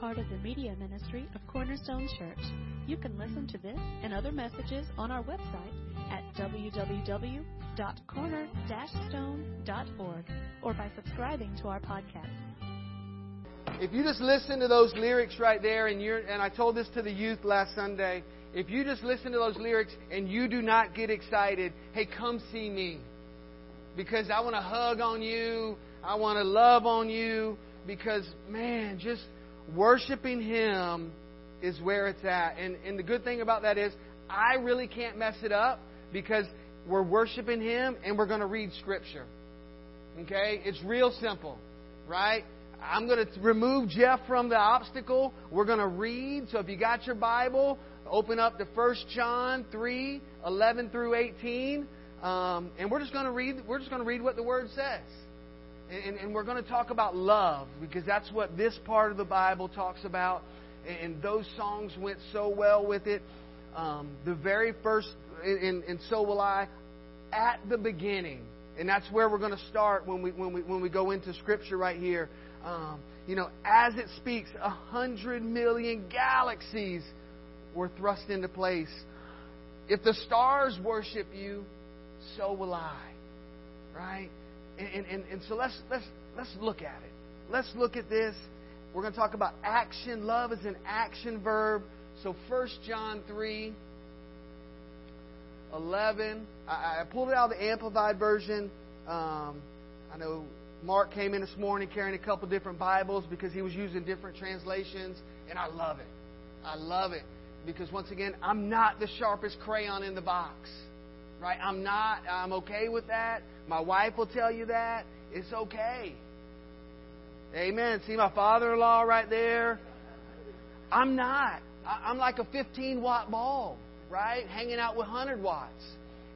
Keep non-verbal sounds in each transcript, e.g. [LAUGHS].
part of the media ministry of Cornerstone Church. You can listen to this and other messages on our website at www.corner-stone.org or by subscribing to our podcast. If you just listen to those lyrics right there, and you're, and I told this to the youth last Sunday, if you just listen to those lyrics and you do not get excited, hey, come see me. Because I want to hug on you. I want to love on you. Because, man, just worshiping Him is where it's at. And, and the good thing about that is, I really can't mess it up because we're worshiping Him and we're going to read Scripture. Okay? It's real simple, right? I'm going to remove Jeff from the obstacle. We're going to read. So if you got your Bible, open up to 1 John 3 11 through 18. Um, and we're just going to read. We're just going to read what the Word says, and, and we're going to talk about love because that's what this part of the Bible talks about. And those songs went so well with it. Um, the very first, and, and so will I, at the beginning, and that's where we're going to start when we when we when we go into Scripture right here. Um, you know, as it speaks, a hundred million galaxies were thrust into place. If the stars worship you, so will I. Right? And, and, and so let's, let's, let's look at it. Let's look at this. We're going to talk about action. Love is an action verb. So 1 John 3, 11. I, I pulled it out of the Amplified Version. Um, I know Mark came in this morning carrying a couple different Bibles because he was using different translations, and I love it. I love it because once again, I'm not the sharpest crayon in the box. Right? I'm not. I'm okay with that. My wife will tell you that. It's okay. Amen. See my father in law right there? I'm not. I'm like a 15 watt bulb, right? Hanging out with 100 watts.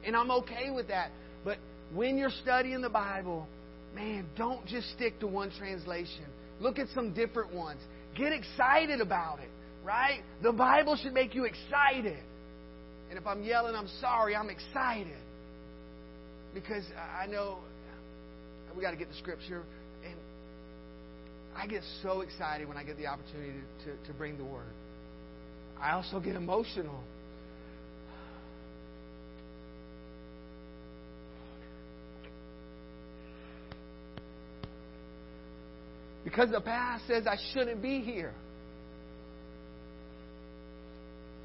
And I'm okay with that. But when you're studying the Bible, man, don't just stick to one translation. Look at some different ones. Get excited about it, right? The Bible should make you excited. And if I'm yelling, I'm sorry, I'm excited. Because I know we got to get the scripture. And I get so excited when I get the opportunity to, to, to bring the word. I also get emotional. Because the past says I shouldn't be here.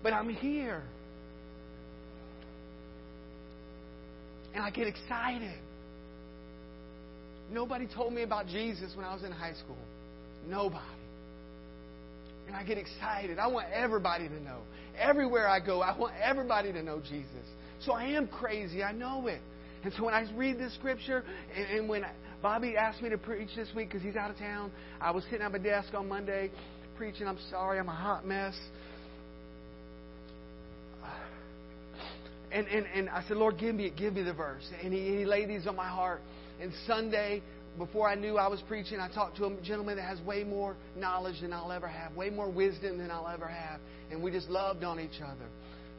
But I'm here. And I get excited. Nobody told me about Jesus when I was in high school. Nobody. And I get excited. I want everybody to know. Everywhere I go, I want everybody to know Jesus. So I am crazy. I know it. And so when I read this scripture, and, and when Bobby asked me to preach this week because he's out of town, I was sitting at my desk on Monday preaching. I'm sorry, I'm a hot mess. And, and, and I said, Lord, give me it give me the verse. And he, he laid these on my heart. And Sunday, before I knew I was preaching, I talked to a gentleman that has way more knowledge than I'll ever have, way more wisdom than I'll ever have. And we just loved on each other.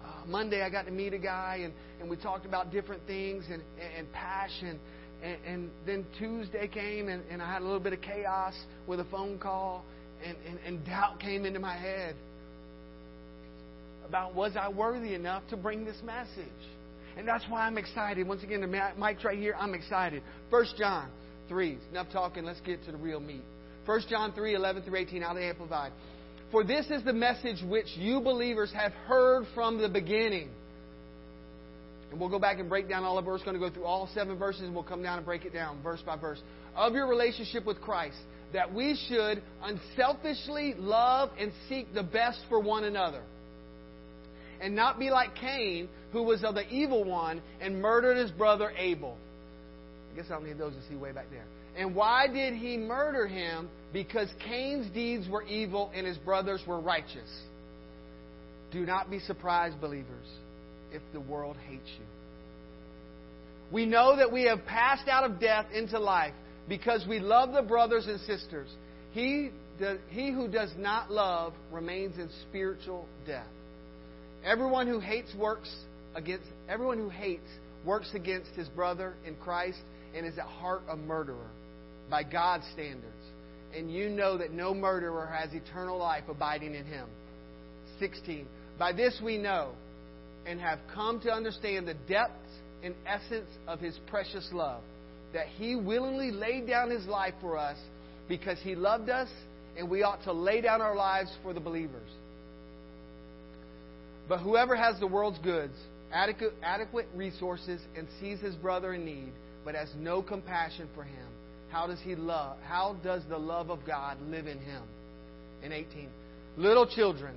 Uh, Monday, I got to meet a guy, and, and we talked about different things and, and, and passion. And, and then Tuesday came, and, and I had a little bit of chaos with a phone call, and, and, and doubt came into my head about was I worthy enough to bring this message. And that's why I'm excited. Once again, the mic's right here. I'm excited. 1 John 3. Enough talking. Let's get to the real meat. 1 John 3, 11 through 18, out of Amplified. For this is the message which you believers have heard from the beginning. And we'll go back and break down all of it. We're going to go through all seven verses and we'll come down and break it down verse by verse. Of your relationship with Christ, that we should unselfishly love and seek the best for one another and not be like Cain, who was of the evil one and murdered his brother Abel. I guess I don't need those to see way back there. And why did he murder him? Because Cain's deeds were evil and his brothers were righteous. Do not be surprised, believers, if the world hates you. We know that we have passed out of death into life because we love the brothers and sisters. He, he who does not love remains in spiritual death. Everyone who hates works against everyone who hates works against his brother in Christ and is at heart a murderer by God's standards. and you know that no murderer has eternal life abiding in him. 16. By this we know and have come to understand the depths and essence of his precious love, that he willingly laid down his life for us because he loved us, and we ought to lay down our lives for the believers. But whoever has the world's goods, adequate, resources, and sees his brother in need, but has no compassion for him, how does he love? How does the love of God live in him? In 18. Little children,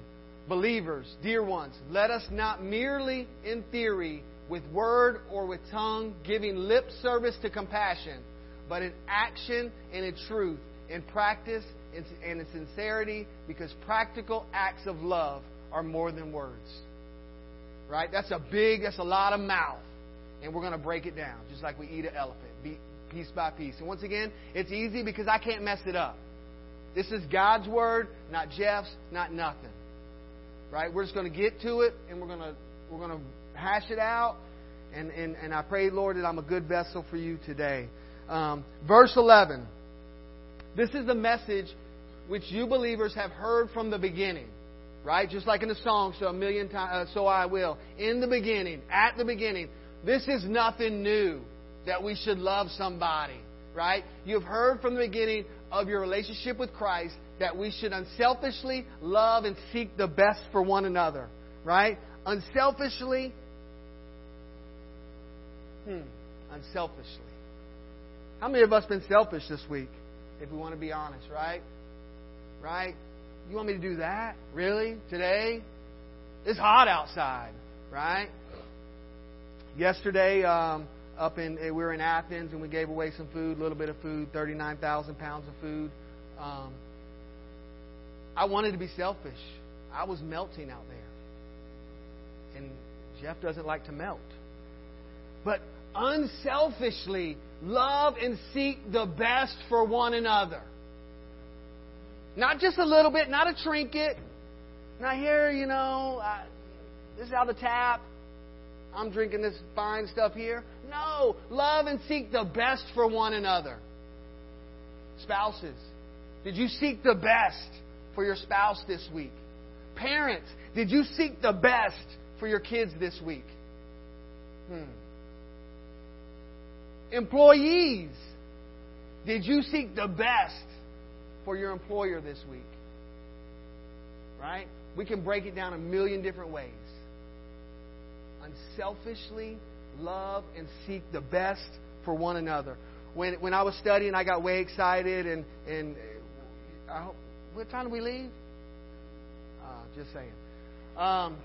believers, dear ones, let us not merely in theory, with word or with tongue, giving lip service to compassion, but in action and in truth, in practice and in sincerity, because practical acts of love are more than words. Right? That's a big, that's a lot of mouth. And we're going to break it down, just like we eat an elephant, piece by piece. And once again, it's easy because I can't mess it up. This is God's word, not Jeff's, not nothing. Right? We're just going to get to it and we're going to we're going to hash it out. And, and, and I pray, Lord, that I'm a good vessel for you today. Um, verse 11. This is the message which you believers have heard from the beginning. Right? Just like in the song, so a million times, uh, so I will. In the beginning, at the beginning. This is nothing new that we should love somebody. Right? You've heard from the beginning of your relationship with Christ that we should unselfishly love and seek the best for one another. Right? Unselfishly. Hmm. Unselfishly. How many of us been selfish this week? If we want to be honest, right? Right? You want me to do that? Really? Today? It's hot outside, right? Yesterday, um, up in we were in Athens and we gave away some food, a little bit of food, thirty nine thousand pounds of food. Um, I wanted to be selfish. I was melting out there, and Jeff doesn't like to melt. But unselfishly love and seek the best for one another. Not just a little bit, not a trinket. Not here, you know, I, this is out the tap. I'm drinking this fine stuff here. No, love and seek the best for one another. Spouses, did you seek the best for your spouse this week? Parents, did you seek the best for your kids this week? Hmm. Employees, did you seek the best for your employer this week? Right? We can break it down a million different ways. Unselfishly love and seek the best for one another. When, when I was studying, I got way excited, and, and I hope, what time do we leave? Uh, just saying. Um,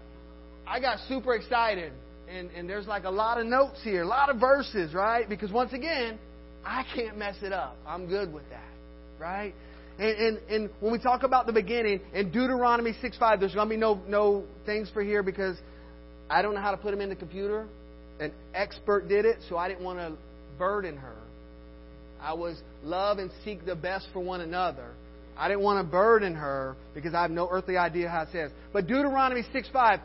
I got super excited, and, and there's like a lot of notes here, a lot of verses, right? Because once again, I can't mess it up. I'm good with that, right? And, and, and when we talk about the beginning, in Deuteronomy 6 5, there's going to be no, no things for here because I don't know how to put them in the computer. An expert did it, so I didn't want to burden her. I was love and seek the best for one another. I didn't want to burden her because I have no earthly idea how it says. But Deuteronomy 6 5,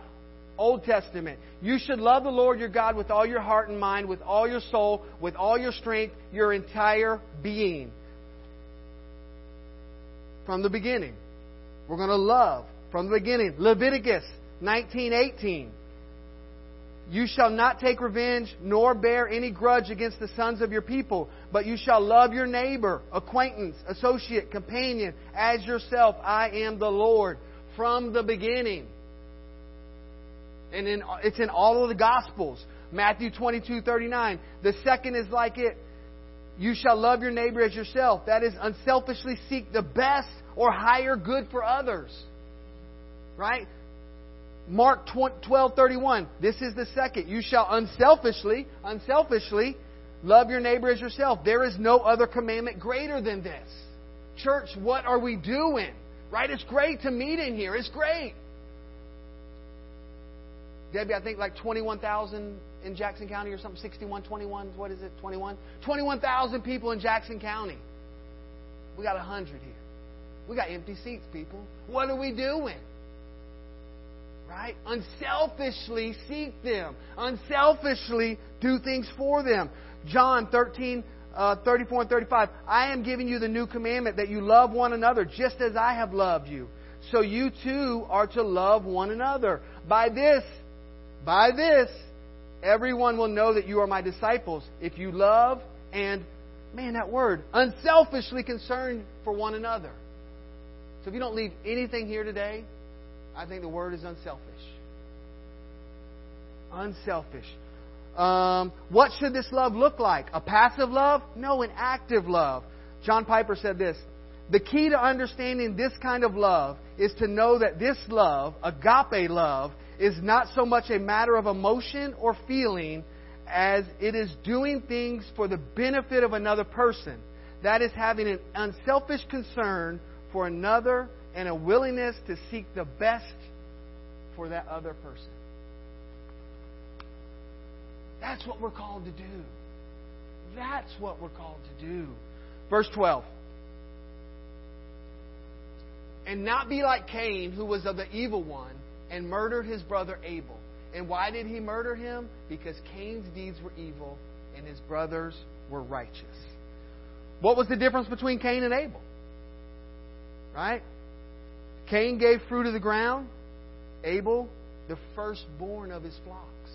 Old Testament. You should love the Lord your God with all your heart and mind, with all your soul, with all your strength, your entire being from the beginning. We're going to love from the beginning. Leviticus 19:18. You shall not take revenge nor bear any grudge against the sons of your people, but you shall love your neighbor, acquaintance, associate, companion as yourself. I am the Lord from the beginning. And in, it's in all of the Gospels. Matthew 22:39. The second is like it. You shall love your neighbor as yourself. That is, unselfishly seek the best or higher good for others. Right? Mark 12:31. This is the second. You shall unselfishly, unselfishly love your neighbor as yourself. There is no other commandment greater than this. Church, what are we doing? Right? It's great to meet in here. It's great. Debbie, I think like 21,000 in Jackson County or something, 61, 21, what is it, 21? 21,000 people in Jackson County. We got 100 here. We got empty seats, people. What are we doing? Right? Unselfishly seek them. Unselfishly do things for them. John 13, uh, 34 and 35. I am giving you the new commandment that you love one another just as I have loved you. So you too are to love one another. By this, by this, everyone will know that you are my disciples if you love and, man, that word, unselfishly concerned for one another. So if you don't leave anything here today, I think the word is unselfish. Unselfish. Um, what should this love look like? A passive love? No, an active love. John Piper said this The key to understanding this kind of love is to know that this love, agape love, is not so much a matter of emotion or feeling as it is doing things for the benefit of another person. That is having an unselfish concern for another and a willingness to seek the best for that other person. That's what we're called to do. That's what we're called to do. Verse 12. And not be like Cain, who was of the evil one, and murdered his brother Abel. And why did he murder him? Because Cain's deeds were evil and his brothers were righteous. What was the difference between Cain and Abel? Right? Cain gave fruit of the ground, Abel, the firstborn of his flocks.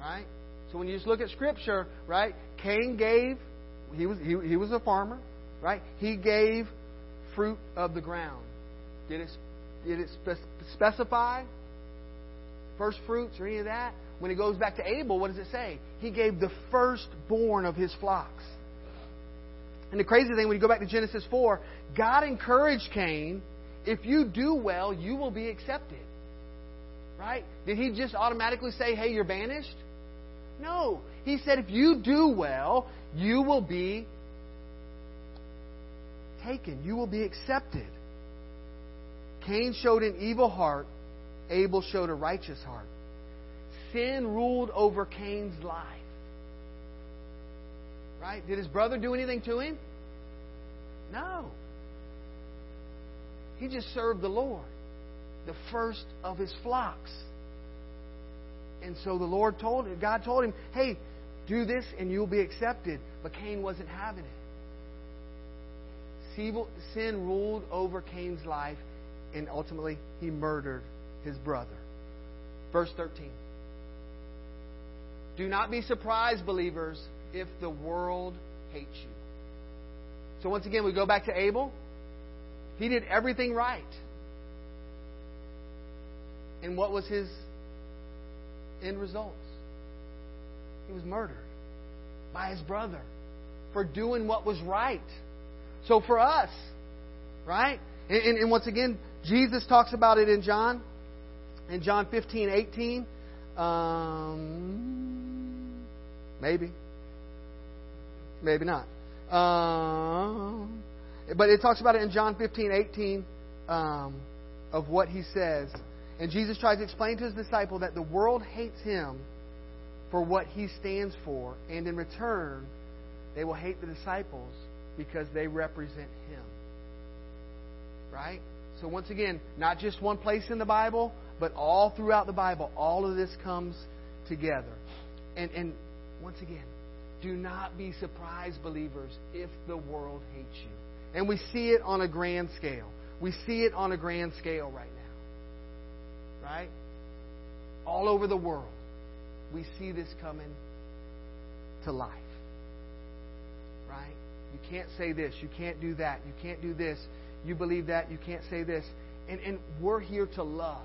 Right? So when you just look at Scripture, right, Cain gave, he was, he, he was a farmer, right? He gave fruit of the ground. Did it, did it specify first fruits or any of that? When it goes back to Abel, what does it say? He gave the firstborn of his flocks. And the crazy thing, when you go back to Genesis 4, God encouraged Cain, if you do well, you will be accepted. Right? Did he just automatically say, hey, you're banished? No. He said, if you do well, you will be taken. You will be accepted. Cain showed an evil heart, Abel showed a righteous heart. Sin ruled over Cain's life. Right? Did his brother do anything to him? No. He just served the Lord, the first of his flocks. And so the Lord told him, God told him, hey, do this and you'll be accepted. But Cain wasn't having it. Sin ruled over Cain's life, and ultimately he murdered his brother. Verse 13. Do not be surprised, believers, if the world hates you. So once again, we go back to Abel. He did everything right. And what was his end results? He was murdered by his brother for doing what was right. So for us, right? And, and, and once again, Jesus talks about it in John, in John 15, 18. Um, maybe. Maybe not. Um, but it talks about it in John 15, 18 um, of what he says. And Jesus tries to explain to his disciple that the world hates him for what he stands for, and in return, they will hate the disciples because they represent him. Right? So, once again, not just one place in the Bible, but all throughout the Bible, all of this comes together. And, and once again, do not be surprised, believers, if the world hates you. And we see it on a grand scale. We see it on a grand scale right now. Right? All over the world, we see this coming to life. Right? You can't say this. You can't do that. You can't do this. You believe that. You can't say this. And, and we're here to love.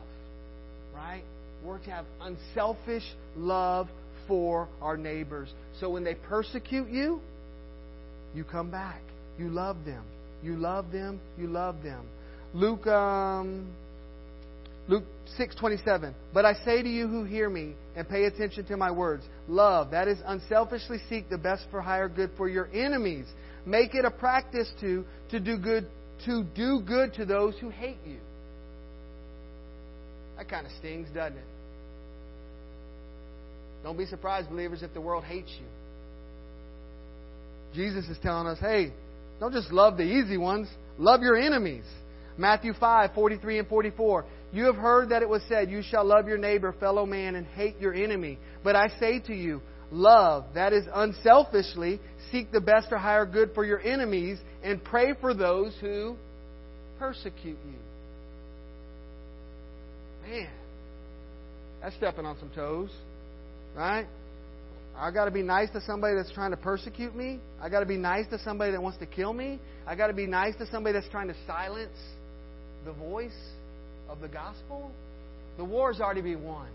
Right? We're to have unselfish love for our neighbors. So when they persecute you, you come back. You love them. You love them. You love them. Luke um, Luke 6:27. But I say to you who hear me and pay attention to my words, love, that is unselfishly seek the best for higher good for your enemies. Make it a practice to to do good to do good to those who hate you. That kind of stings, doesn't it? Don't be surprised, believers, if the world hates you. Jesus is telling us, hey, don't just love the easy ones, love your enemies. Matthew 5, 43 and 44. You have heard that it was said, You shall love your neighbor, fellow man, and hate your enemy. But I say to you, love, that is, unselfishly, seek the best or higher good for your enemies, and pray for those who persecute you. Man, that's stepping on some toes, right? I got to be nice to somebody that's trying to persecute me. I got to be nice to somebody that wants to kill me. I got to be nice to somebody that's trying to silence the voice of the gospel. The war's already been won.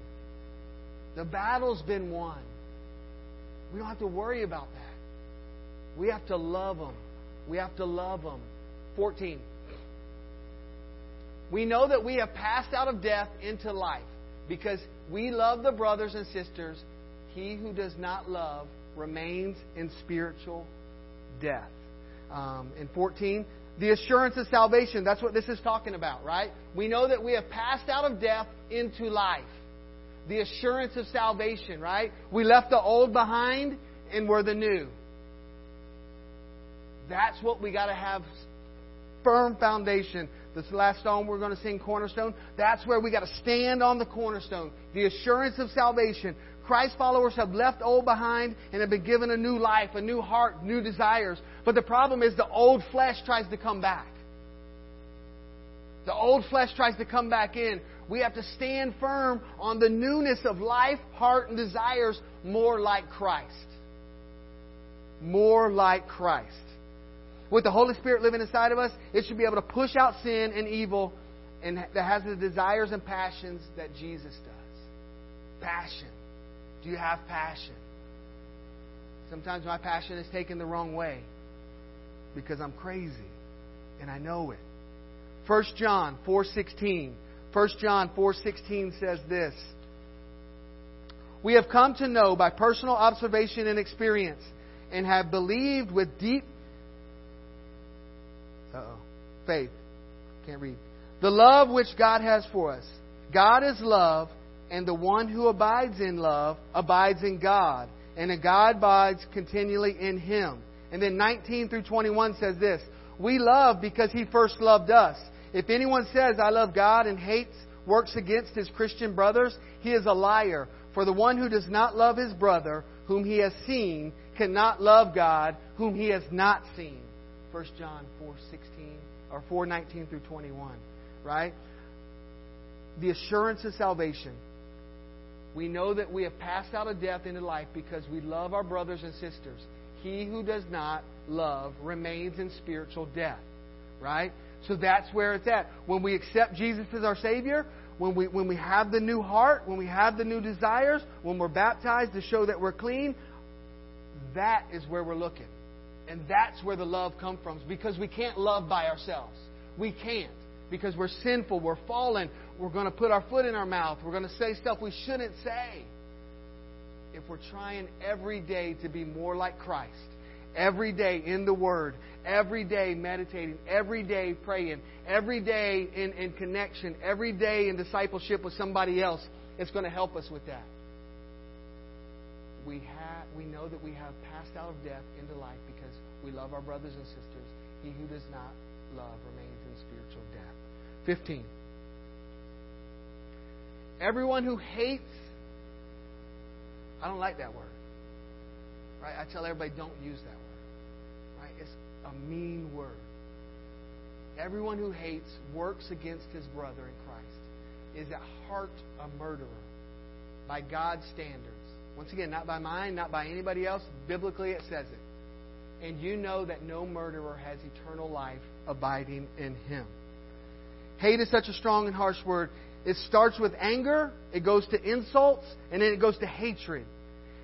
The battle's been won. We don't have to worry about that. We have to love them. We have to love them. 14. We know that we have passed out of death into life because we love the brothers and sisters he who does not love remains in spiritual death. Um, in 14, the assurance of salvation. That's what this is talking about, right? We know that we have passed out of death into life. The assurance of salvation, right? We left the old behind and we're the new. That's what we got to have firm foundation. This last stone we're going to sing cornerstone. That's where we got to stand on the cornerstone. The assurance of salvation. Christ followers have left old behind and have been given a new life, a new heart, new desires. But the problem is the old flesh tries to come back. The old flesh tries to come back in. We have to stand firm on the newness of life, heart, and desires more like Christ. More like Christ. With the Holy Spirit living inside of us, it should be able to push out sin and evil and that has the desires and passions that Jesus does. Passion. Do you have passion? Sometimes my passion is taken the wrong way because I'm crazy and I know it. 1 John 4:16. 1 John 4:16 says this. We have come to know by personal observation and experience and have believed with deep uh-oh, faith. Can't read. The love which God has for us. God is love, and the one who abides in love abides in God, and God abides continually in him. And then 19 through 21 says this We love because he first loved us. If anyone says, I love God and hates, works against his Christian brothers, he is a liar. For the one who does not love his brother, whom he has seen, cannot love God, whom he has not seen. 1 John 4:16 or 4:19 through 21, right? The assurance of salvation we know that we have passed out of death into life because we love our brothers and sisters. He who does not love remains in spiritual death. Right? So that's where it's at. When we accept Jesus as our Savior, when we, when we have the new heart, when we have the new desires, when we're baptized to show that we're clean, that is where we're looking. And that's where the love comes from. Because we can't love by ourselves. We can't. Because we're sinful, we're fallen, we're going to put our foot in our mouth. We're going to say stuff we shouldn't say. If we're trying every day to be more like Christ, every day in the Word, every day meditating, every day praying, every day in, in connection, every day in discipleship with somebody else, it's going to help us with that. We, have, we know that we have passed out of death into life because we love our brothers and sisters. He who does not love remains in spiritual death. 15. Everyone who hates, I don't like that word. Right? I tell everybody don't use that word. Right? It's a mean word. Everyone who hates works against his brother in Christ, is at heart a murderer by God's standards. Once again, not by mine, not by anybody else. Biblically, it says it. And you know that no murderer has eternal life abiding in him. Hate is such a strong and harsh word. It starts with anger, it goes to insults, and then it goes to hatred.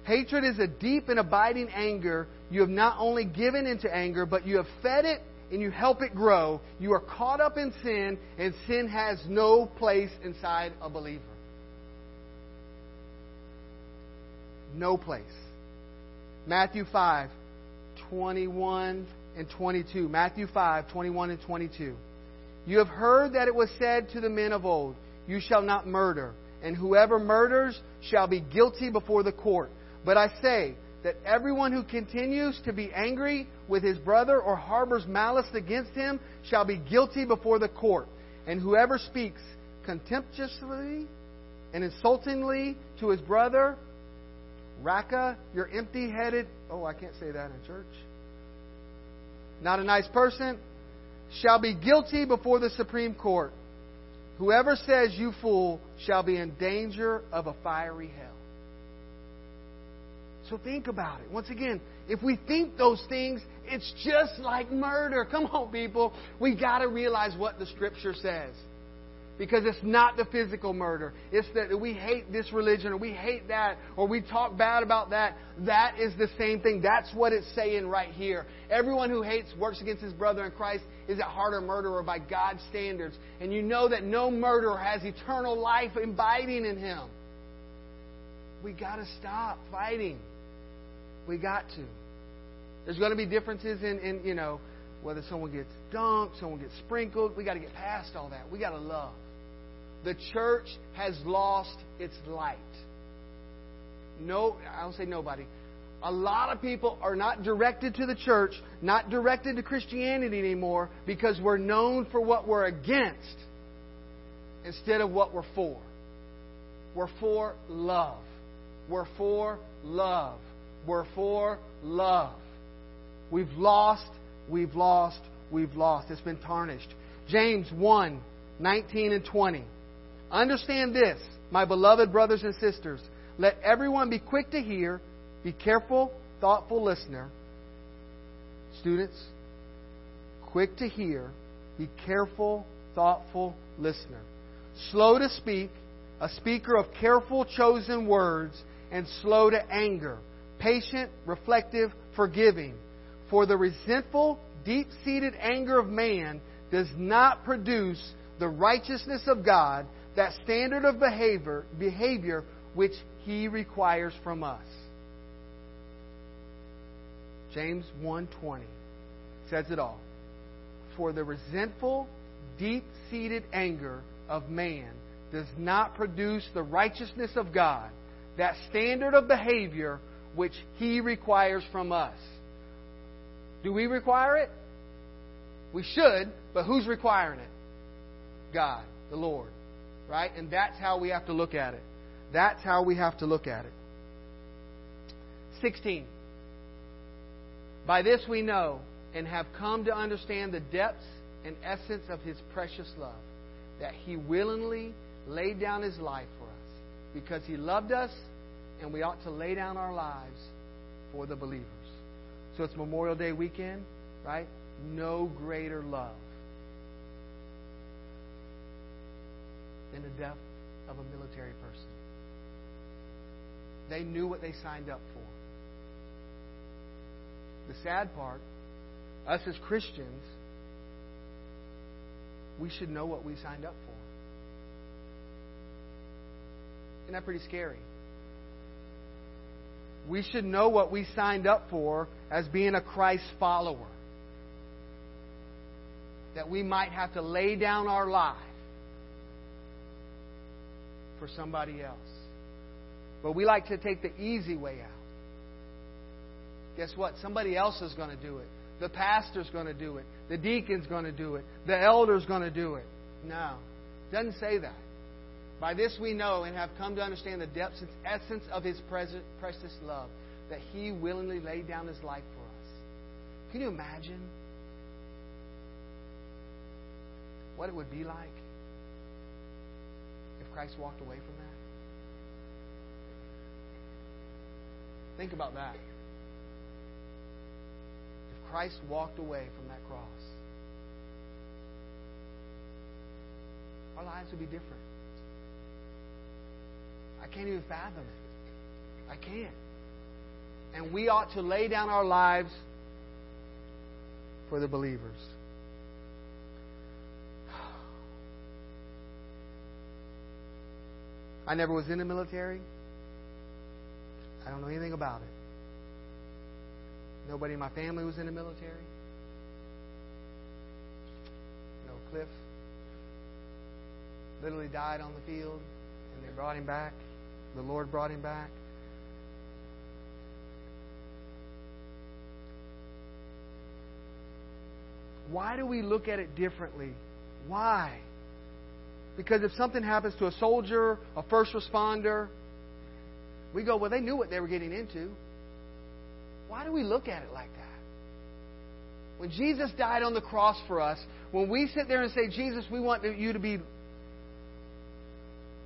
Hatred is a deep and abiding anger. You have not only given into anger, but you have fed it and you help it grow. You are caught up in sin, and sin has no place inside a believer. No place. Matthew 5, 21 and 22. Matthew 5, 21 and 22. You have heard that it was said to the men of old, you shall not murder, and whoever murders shall be guilty before the court. But I say that everyone who continues to be angry with his brother or harbors malice against him shall be guilty before the court. And whoever speaks contemptuously and insultingly to his brother Raca, you're empty headed. Oh, I can't say that in church. Not a nice person. Shall be guilty before the Supreme Court. Whoever says you fool shall be in danger of a fiery hell. So think about it. Once again, if we think those things, it's just like murder. Come on, people. We got to realize what the Scripture says. Because it's not the physical murder. It's that we hate this religion or we hate that or we talk bad about that. That is the same thing. That's what it's saying right here. Everyone who hates, works against his brother in Christ is a murderer by God's standards. And you know that no murderer has eternal life abiding in him. We got to stop fighting. We got to. There's going to be differences in, in, you know, whether someone gets dunked, someone gets sprinkled. We got to get past all that. We got to love. The church has lost its light. No, I don't say nobody. A lot of people are not directed to the church, not directed to Christianity anymore because we're known for what we're against instead of what we're for. We're for love. We're for love. We're for love. We've lost, we've lost, we've lost. It's been tarnished. James 1 19 and 20. Understand this, my beloved brothers and sisters. Let everyone be quick to hear, be careful, thoughtful listener. Students, quick to hear, be careful, thoughtful listener. Slow to speak, a speaker of careful chosen words, and slow to anger patient, reflective, forgiving. For the resentful, deep seated anger of man does not produce the righteousness of God, that standard of behavior, behavior which he requires from us. James 1:20 says it all. For the resentful, deep-seated anger of man does not produce the righteousness of God, that standard of behavior which He requires from us. Do we require it? We should, but who's requiring it? God, the Lord. Right? And that's how we have to look at it. That's how we have to look at it. 16. By this we know and have come to understand the depths and essence of His precious love, that He willingly laid down His life for us, because He loved us and we ought to lay down our lives for the believers. So it's Memorial Day weekend, right? No greater love than the death of a military person. They knew what they signed up for. The sad part, us as Christians, we should know what we signed up for. Isn't that pretty scary? We should know what we signed up for as being a Christ follower. That we might have to lay down our life for somebody else. But we like to take the easy way out. Guess what? Somebody else is going to do it. The pastor's going to do it. The deacon's going to do it. The elder's going to do it. No. Doesn't say that. By this we know and have come to understand the depths and essence of His precious love, that He willingly laid down His life for us. Can you imagine what it would be like if Christ walked away from that? Think about that. If Christ walked away from that cross, our lives would be different. I can't even fathom it. I can't. And we ought to lay down our lives for the believers. [SIGHS] I never was in the military. I don't know anything about it. Nobody in my family was in the military. No, Cliff literally died on the field, and they brought him back. The Lord brought him back. Why do we look at it differently? Why? Because if something happens to a soldier, a first responder, We go, well, they knew what they were getting into. Why do we look at it like that? When Jesus died on the cross for us, when we sit there and say, Jesus, we want you to be.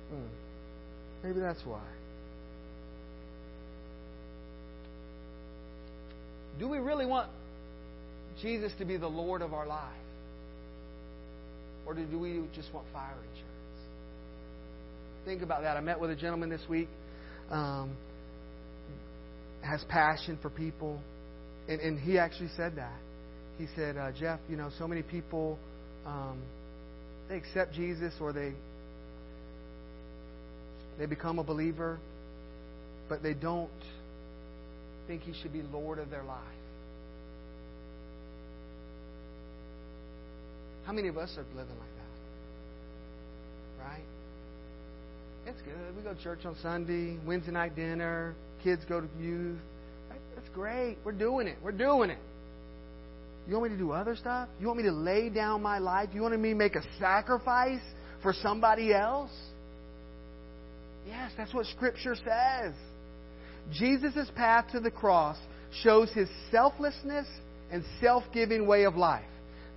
Hmm, maybe that's why. Do we really want Jesus to be the Lord of our life? Or do we just want fire insurance? Think about that. I met with a gentleman this week. Um, has passion for people. And, and he actually said that. He said, uh, Jeff, you know, so many people, um, they accept Jesus or they they become a believer, but they don't think he should be Lord of their life. How many of us are living like that? Right? It's good. We go to church on Sunday, Wednesday night dinner, kids go to youth. That's great. We're doing it. We're doing it. You want me to do other stuff? You want me to lay down my life? You want me to make a sacrifice for somebody else? Yes, that's what Scripture says. Jesus' path to the cross shows his selflessness and self giving way of life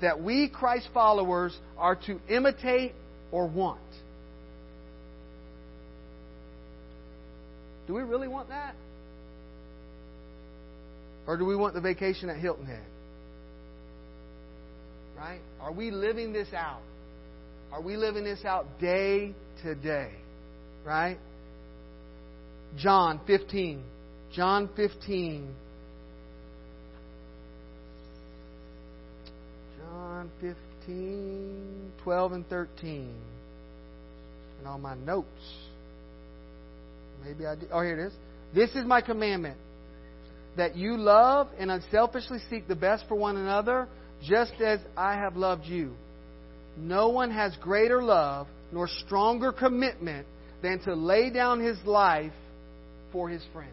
that we, Christ followers, are to imitate or want. Do we really want that? Or do we want the vacation at Hilton Head? Right? Are we living this out? Are we living this out day to day? Right? John 15. John 15. John 15, 12, and 13. And all my notes. Maybe I did. Oh, here it is. This is my commandment that you love and unselfishly seek the best for one another, just as I have loved you. No one has greater love nor stronger commitment than to lay down his life for his friends.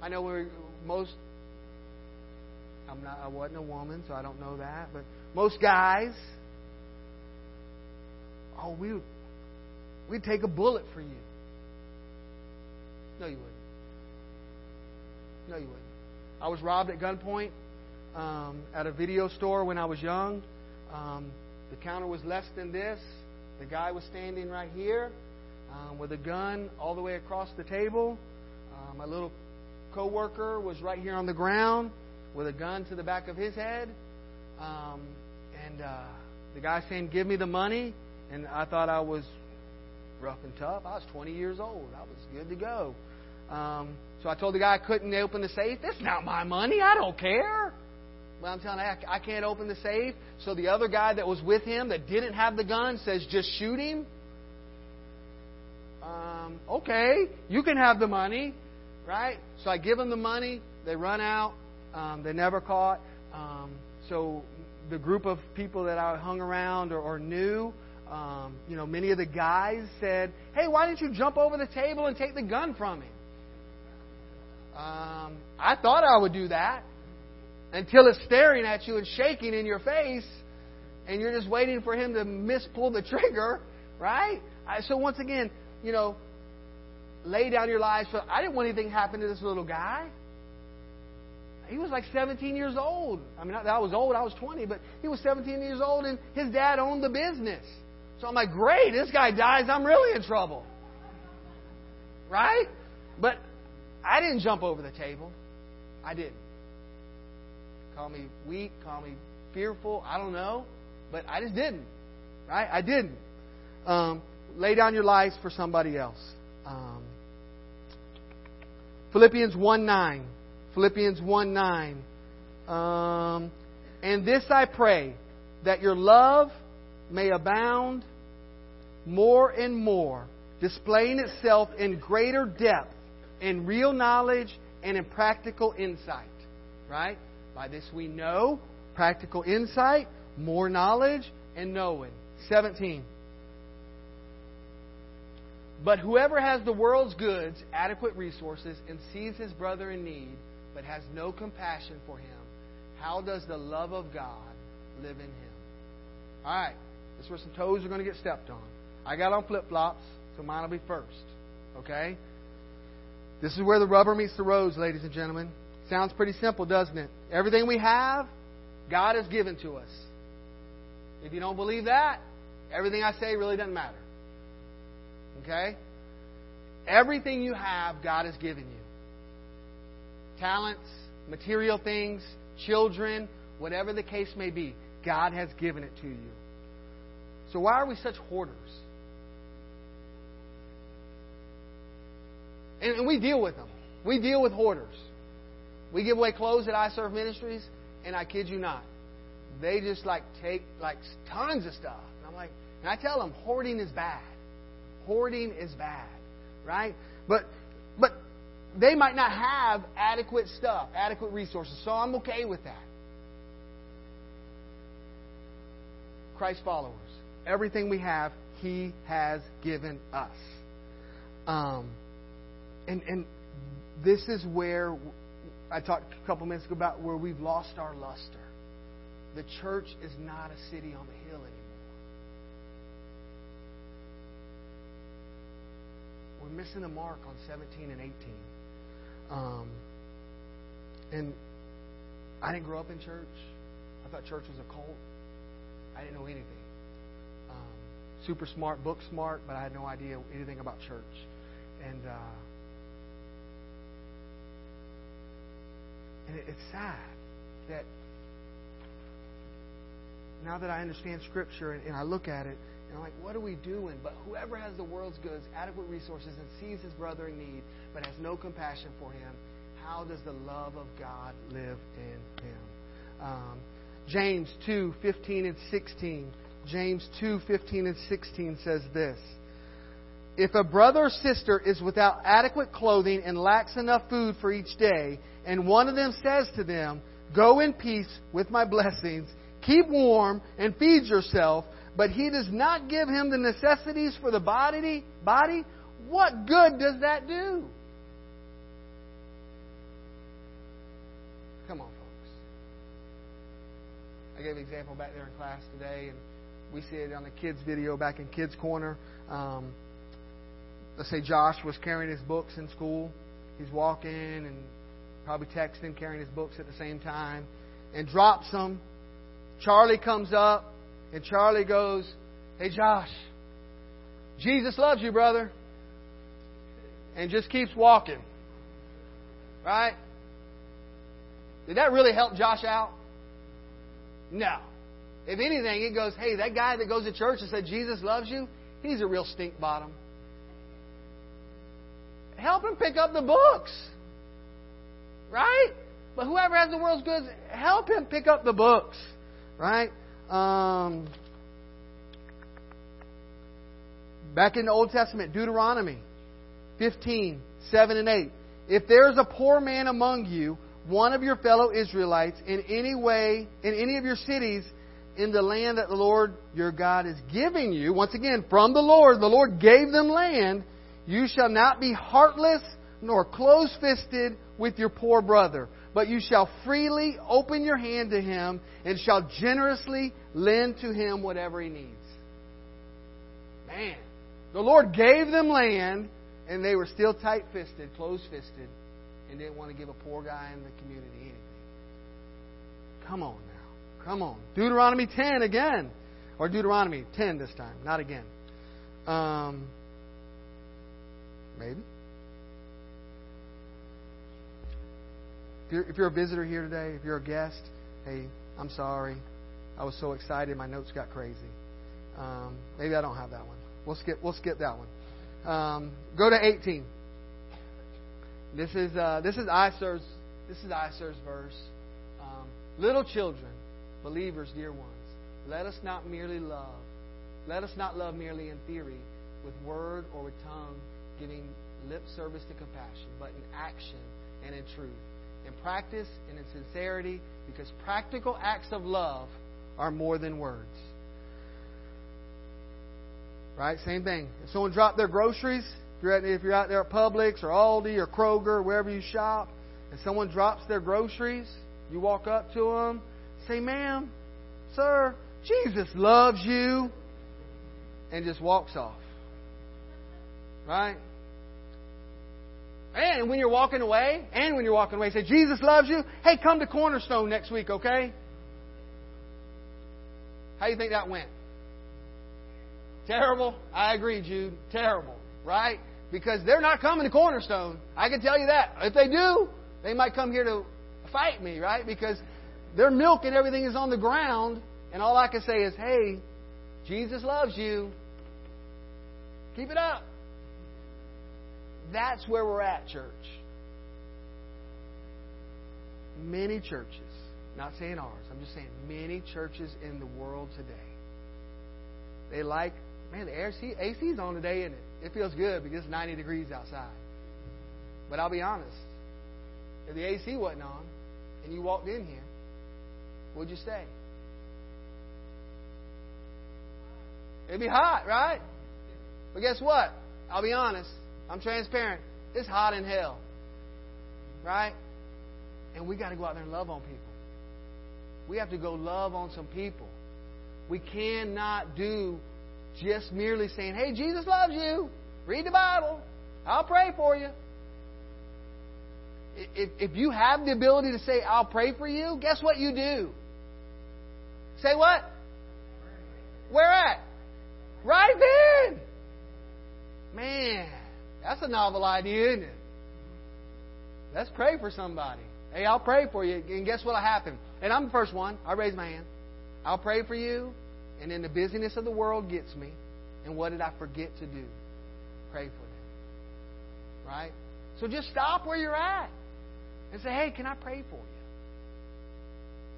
I know we're most. I'm not. I wasn't a woman, so I don't know that. But most guys, oh, we we'd take a bullet for you. No, you wouldn't. No, you wouldn't. I was robbed at gunpoint um, at a video store when I was young. Um, the counter was less than this. The guy was standing right here um, with a gun all the way across the table. Uh, my little coworker was right here on the ground with a gun to the back of his head. Um, and uh, the guy saying, "Give me the money," and I thought I was rough and tough. I was 20 years old. I was good to go. Um, so I told the guy I couldn't open the safe. That's not my money. I don't care. Well, I'm telling you, I can't open the safe. So the other guy that was with him that didn't have the gun says, just shoot him. Um, okay, you can have the money, right? So I give them the money. They run out. Um, they never caught. Um, so the group of people that I hung around or, or knew, um, you know, many of the guys said, "Hey, why didn't you jump over the table and take the gun from him?" Um, I thought I would do that until it's staring at you and shaking in your face, and you're just waiting for him to mispull the [LAUGHS] trigger, right? So once again, you know, lay down your lives. For, I didn't want anything to happen to this little guy. He was like 17 years old. I mean, I was old. I was 20, but he was 17 years old, and his dad owned the business. So I'm like, great, this guy dies. I'm really in trouble. Right? But I didn't jump over the table. I didn't. Call me weak, call me fearful, I don't know. But I just didn't. Right? I didn't. Um, lay down your lives for somebody else. Um, Philippians 1 9. Philippians 1 9. Um, and this I pray, that your love may abound more and more, displaying itself in greater depth in real knowledge and in practical insight. Right? By this we know practical insight, more knowledge, and knowing. 17. But whoever has the world's goods, adequate resources, and sees his brother in need, but has no compassion for him, how does the love of God live in him? All right, this is where some toes are going to get stepped on. I got on flip flops, So mine will be first. Okay? This is where the rubber meets the road, ladies and gentlemen. Sounds pretty simple, doesn't it? Everything we have, God has given to us. If you don't believe that, everything I say really doesn't matter. Okay? Everything you have, God has given you talents, material things, children, whatever the case may be. God has given it to you. So why are we such hoarders? And, we deal with them. We deal with hoarders. We give away clothes at I Serve Ministries, and I kid you not, they just like take like tons of stuff. And I'm like, and I tell them, hoarding is bad. Hoarding is bad, right? But but they might not have adequate stuff, adequate resources. So I'm okay with that. Christ followers, everything we have, He has given us. Um, and and this is where I talked a couple minutes ago about where we've lost our luster. The church is not a city on the hill anymore. We're missing the mark on 17 and 18. Um, and I didn't grow up in church. I thought church was a cult. I didn't know anything. Um, super smart, book smart, but I had no idea anything about church. And uh, it's sad that now that I understand Scripture and, and I look at it, and I'm like, what are we doing? But whoever has the world's goods, adequate resources, and sees his brother in need, but has no compassion for him, how does the love of God live in him? Um, James 2 15 and 16. James 2 15 and 16 says this If a brother or sister is without adequate clothing and lacks enough food for each day, and one of them says to them, Go in peace with my blessings, keep warm, and feed yourself, but he does not give him the necessities for the body, body, what good does that do? Come on, folks. I gave an example back there in class today, and we see it on the kids' video back in Kids Corner. Um, let's say Josh was carrying his books in school. He's walking and probably texting, carrying his books at the same time, and drops them. Charlie comes up, and Charlie goes, Hey, Josh, Jesus loves you, brother. And just keeps walking. Right? Did that really help Josh out? No. If anything, it goes, hey, that guy that goes to church and said Jesus loves you, he's a real stink bottom. Help him pick up the books. Right? But whoever has the world's goods, help him pick up the books. Right? Um, back in the Old Testament, Deuteronomy 15, 7 and 8. If there is a poor man among you, one of your fellow Israelites, in any way, in any of your cities, in the land that the Lord your God is giving you, once again, from the Lord, the Lord gave them land, you shall not be heartless nor close fisted with your poor brother, but you shall freely open your hand to him and shall generously lend to him whatever he needs. Man, the Lord gave them land, and they were still tight fisted, close fisted, and didn't want to give a poor guy in the community anything. Come on now. Come on. Deuteronomy 10 again. Or Deuteronomy 10 this time, not again. Um, maybe. If you're, if you're a visitor here today, if you're a guest, hey, I'm sorry. I was so excited, my notes got crazy. Um, maybe I don't have that one. We'll skip. We'll skip that one. Um, go to 18. This is uh, this is Iser's this is Iser's verse. Um, Little children, believers, dear ones, let us not merely love. Let us not love merely in theory, with word or with tongue, giving lip service to compassion, but in action and in truth, in practice and in sincerity, because practical acts of love are more than words. Right? Same thing. If someone dropped their groceries, if you're, at, if you're out there at Publix or Aldi or Kroger, wherever you shop, and someone drops their groceries, you walk up to them, say, ma'am, sir, Jesus loves you, and just walks off. Right? And when you're walking away, and when you're walking away, say, Jesus loves you. Hey, come to Cornerstone next week, okay? How do you think that went? Terrible? I agree, Jude. Terrible, right? Because they're not coming to Cornerstone. I can tell you that. If they do, they might come here to fight me, right? Because their milk and everything is on the ground, and all I can say is, hey, Jesus loves you. Keep it up. That's where we're at, church. Many churches, not saying ours, I'm just saying many churches in the world today. They like, man, the AC, AC's on today, and it? it feels good because it's 90 degrees outside. But I'll be honest, if the AC wasn't on and you walked in here, would you stay? It'd be hot, right? But guess what? I'll be honest. I'm transparent. It's hot in hell. Right? And we got to go out there and love on people. We have to go love on some people. We cannot do just merely saying, hey, Jesus loves you. Read the Bible. I'll pray for you. If, if you have the ability to say, I'll pray for you, guess what you do? Say what? Where at? Right then. Man, that's a novel idea, isn't it? Let's pray for somebody. Hey, I'll pray for you. And guess what'll happen? And I'm the first one. I raise my hand. I'll pray for you. And then the busyness of the world gets me. And what did I forget to do? Pray for them. Right? So just stop where you're at and say, hey, can I pray for you?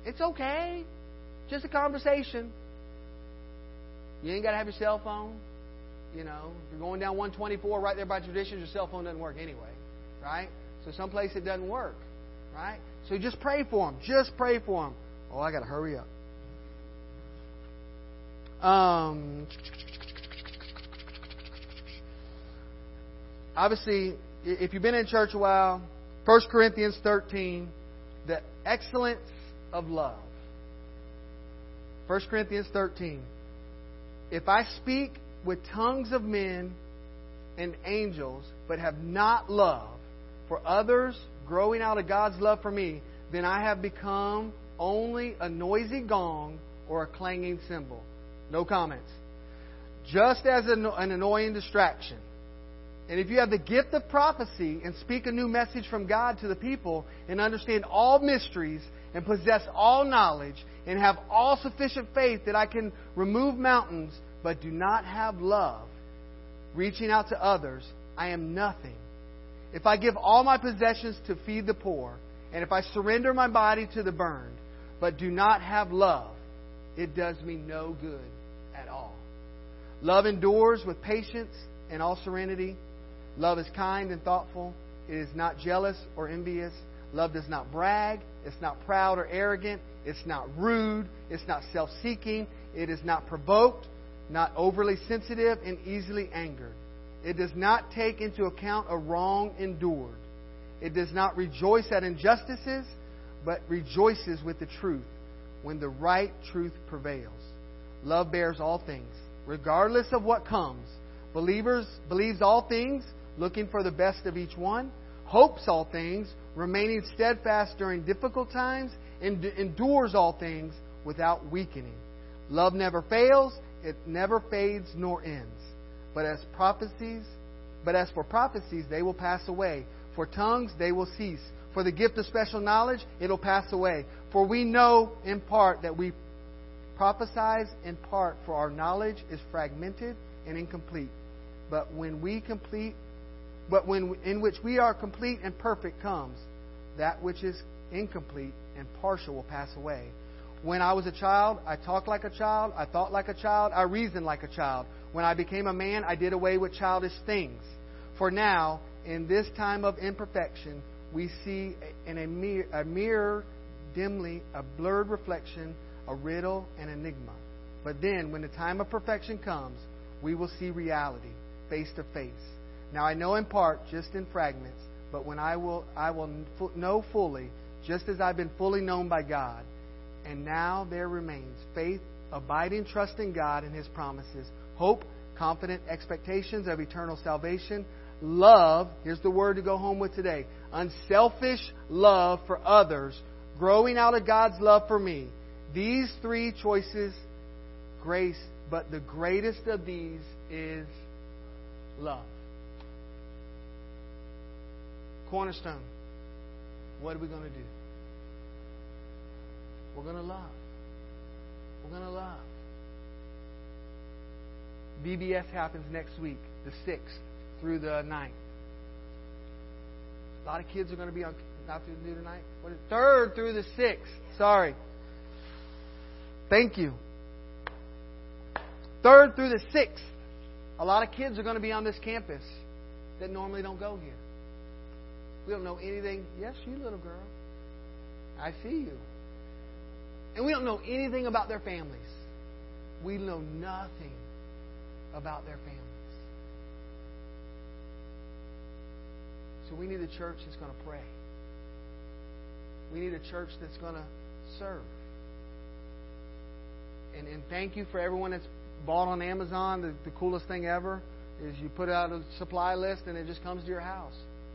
It's okay. Just a conversation. You ain't got to have your cell phone. You know, you're going down 124 right there by traditions, your cell phone doesn't work anyway, right? So someplace it doesn't work, right? So just pray for them. Just pray for them. Oh, I got to hurry up. Um, obviously, if you've been in church a while, 1 Corinthians 13, the excellence of love. 1 Corinthians 13. If I speak with tongues of men and angels, but have not love for others growing out of God's love for me, then I have become only a noisy gong or a clanging cymbal. No comments. Just as an annoying distraction. And if you have the gift of prophecy and speak a new message from God to the people and understand all mysteries and possess all knowledge and have all sufficient faith that I can remove mountains, but do not have love, reaching out to others, I am nothing. If I give all my possessions to feed the poor, and if I surrender my body to the burned, but do not have love, it does me no good at all. Love endures with patience and all serenity. Love is kind and thoughtful. It is not jealous or envious. Love does not brag. It's not proud or arrogant. It's not rude. It's not self seeking. It is not provoked, not overly sensitive, and easily angered. It does not take into account a wrong endured. It does not rejoice at injustices, but rejoices with the truth when the right truth prevails. Love bears all things, regardless of what comes. Believers believes all things, looking for the best of each one, hopes all things, remaining steadfast during difficult times, and endures all things without weakening. Love never fails, it never fades nor ends. But as prophecies, but as for prophecies, they will pass away. For tongues, they will cease. For the gift of special knowledge, it'll pass away. For we know in part that we prophesize in part, for our knowledge is fragmented and incomplete. But when we complete but when in which we are complete and perfect comes, that which is incomplete and partial will pass away. When I was a child, I talked like a child, I thought like a child, I reasoned like a child. When I became a man, I did away with childish things. For now, in this time of imperfection, we see in a mirror, a mirror dimly a blurred reflection, a riddle, an enigma. But then, when the time of perfection comes, we will see reality face to face. Now I know in part, just in fragments, but when I will, I will know fully, just as I've been fully known by God. And now there remains faith, abiding trust in God and His promises, hope, confident expectations of eternal salvation, love, here's the word to go home with today, unselfish love for others, growing out of God's love for me. These three choices, grace, but the greatest of these is love. Cornerstone, what are we going to do? We're going to love. We're going to love. VBS happens next week, the 6th through the 9th. A lot of kids are going to be on, not through the new tonight. What is third through the 6th. Sorry. Thank you. Third through the 6th. A lot of kids are going to be on this campus that normally don't go here. We don't know anything. Yes, you little girl. I see you. And we don't know anything about their families. We know nothing about their families. So we need a church that's going to pray. We need a church that's going to serve. And, and thank you for everyone that's bought on Amazon. The, the coolest thing ever is you put out a supply list and it just comes to your house.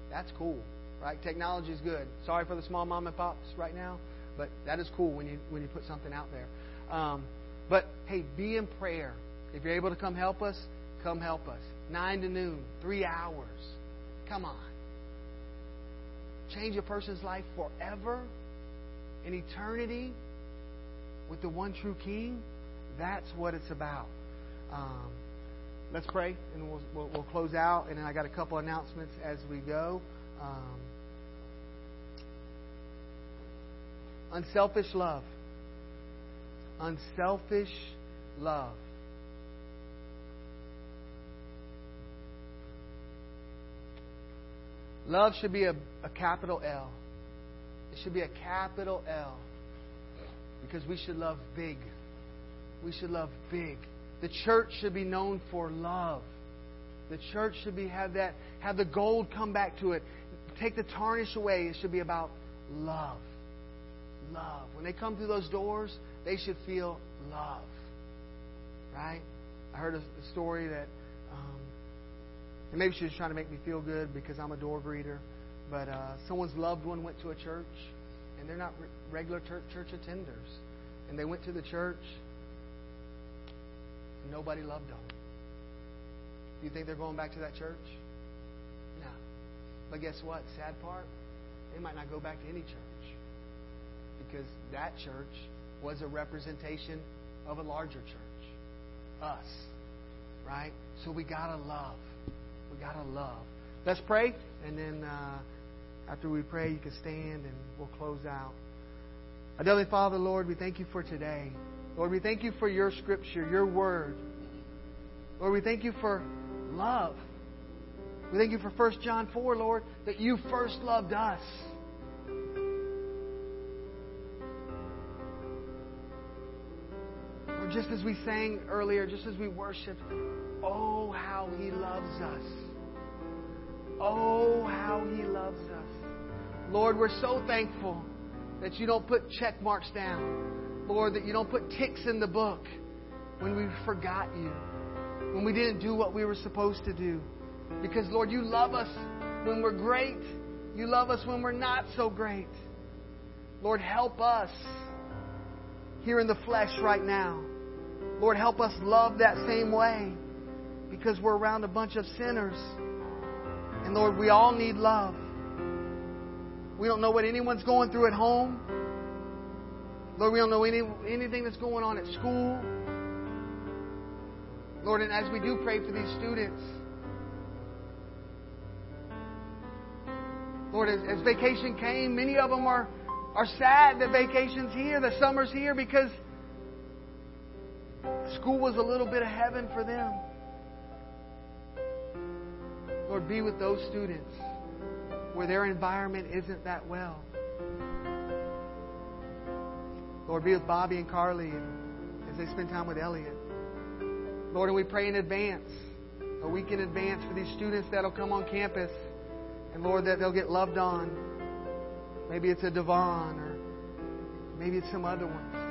That's cool, right? Technology is good. Sorry for the small mom and pops right now, but that is cool when you when you put something out there. Um, but hey, be in prayer. If you're able to come help us, come help us. Nine to noon, three hours. Come on. Change a person's life forever, in eternity, with the one true King. That's what it's about. Um, let's pray, and we'll, we'll, we'll, close out. And then I got a couple announcements as we go. Um, unselfish love. Unselfish love. Love should be a, a capital L. It should be a capital L. Because we should love big. We should love big. The church should be known for love. The church should be have that have the gold come back to it. Take the tarnish away. It should be about love. Love. When they come through those doors, they should feel love. Right? I heard a, story that um, and maybe she was trying to make me feel good because I'm a door greeter. But uh, someone's loved one went to a church, and they're not re- regular church attenders. And they went to the church, and nobody loved them. Do you think they're going back to that church? No. But guess what? Sad part, they might not go back to any church because that church was a representation of a larger church, us, right? So we gotta love. We gotta love. Let's pray, and then uh, after we pray, you can stand, and we'll close out. Heavenly Father, Lord, we thank you for today. Lord, we thank you for your scripture, your word. Lord, we thank you for love. We thank you for 1 John 4, Lord, that you first loved us. Just as we sang earlier, just as we worshiped, oh, how He loves us. Oh, how He loves us. Lord, we're so thankful that you don't put check marks down. Lord, that you don't put ticks in the book when we forgot you, when we didn't do what we were supposed to do. Because, Lord, you love us when we're great. You love us when we're not so great. Lord, help us here in the flesh right now. Lord, help us love that same way because we're around a bunch of sinners. And Lord, we all need love. We don't know what anyone's going through at home. Lord, we don't know any, anything that's going on at school. Lord, and as we do pray for these students, Lord, as, as vacation came, many of them are, are sad that vacation's here, the summer's here, because school was a little bit of heaven for them. Lord, be with those students where their environment isn't that well. Lord, be with Bobby and Carly as they spend time with Elliot. Lord, and we pray in advance, a week in advance for these students that'll come on campus. And Lord, that they'll get loved on. Maybe it's a Devon or maybe it's some other ones.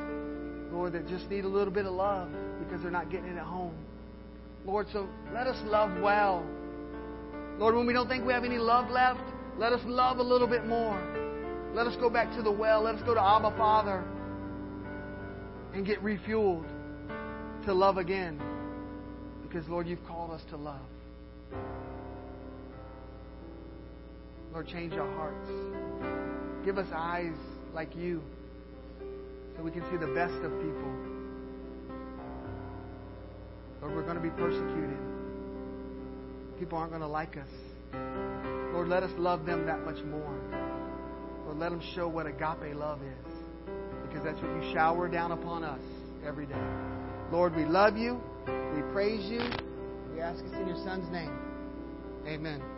Lord, that just need a little bit of love because they're not getting it at home. Lord, so let us love well. Lord, when we don't think we have any love left, let us love a little bit more. Let us go back to the well. Let us go to Abba Father and get refueled to love again. Because, Lord, you've called us to love. Lord, change our hearts. Give us eyes like you so we can see the best of people. Lord, we're going to be persecuted. People aren't going to like us. Lord, let us love them that much more. Lord, let them show what agape love is. Because that's what you shower down upon us every day. Lord, we love you. We praise you. We ask us in your Son's name. Amen.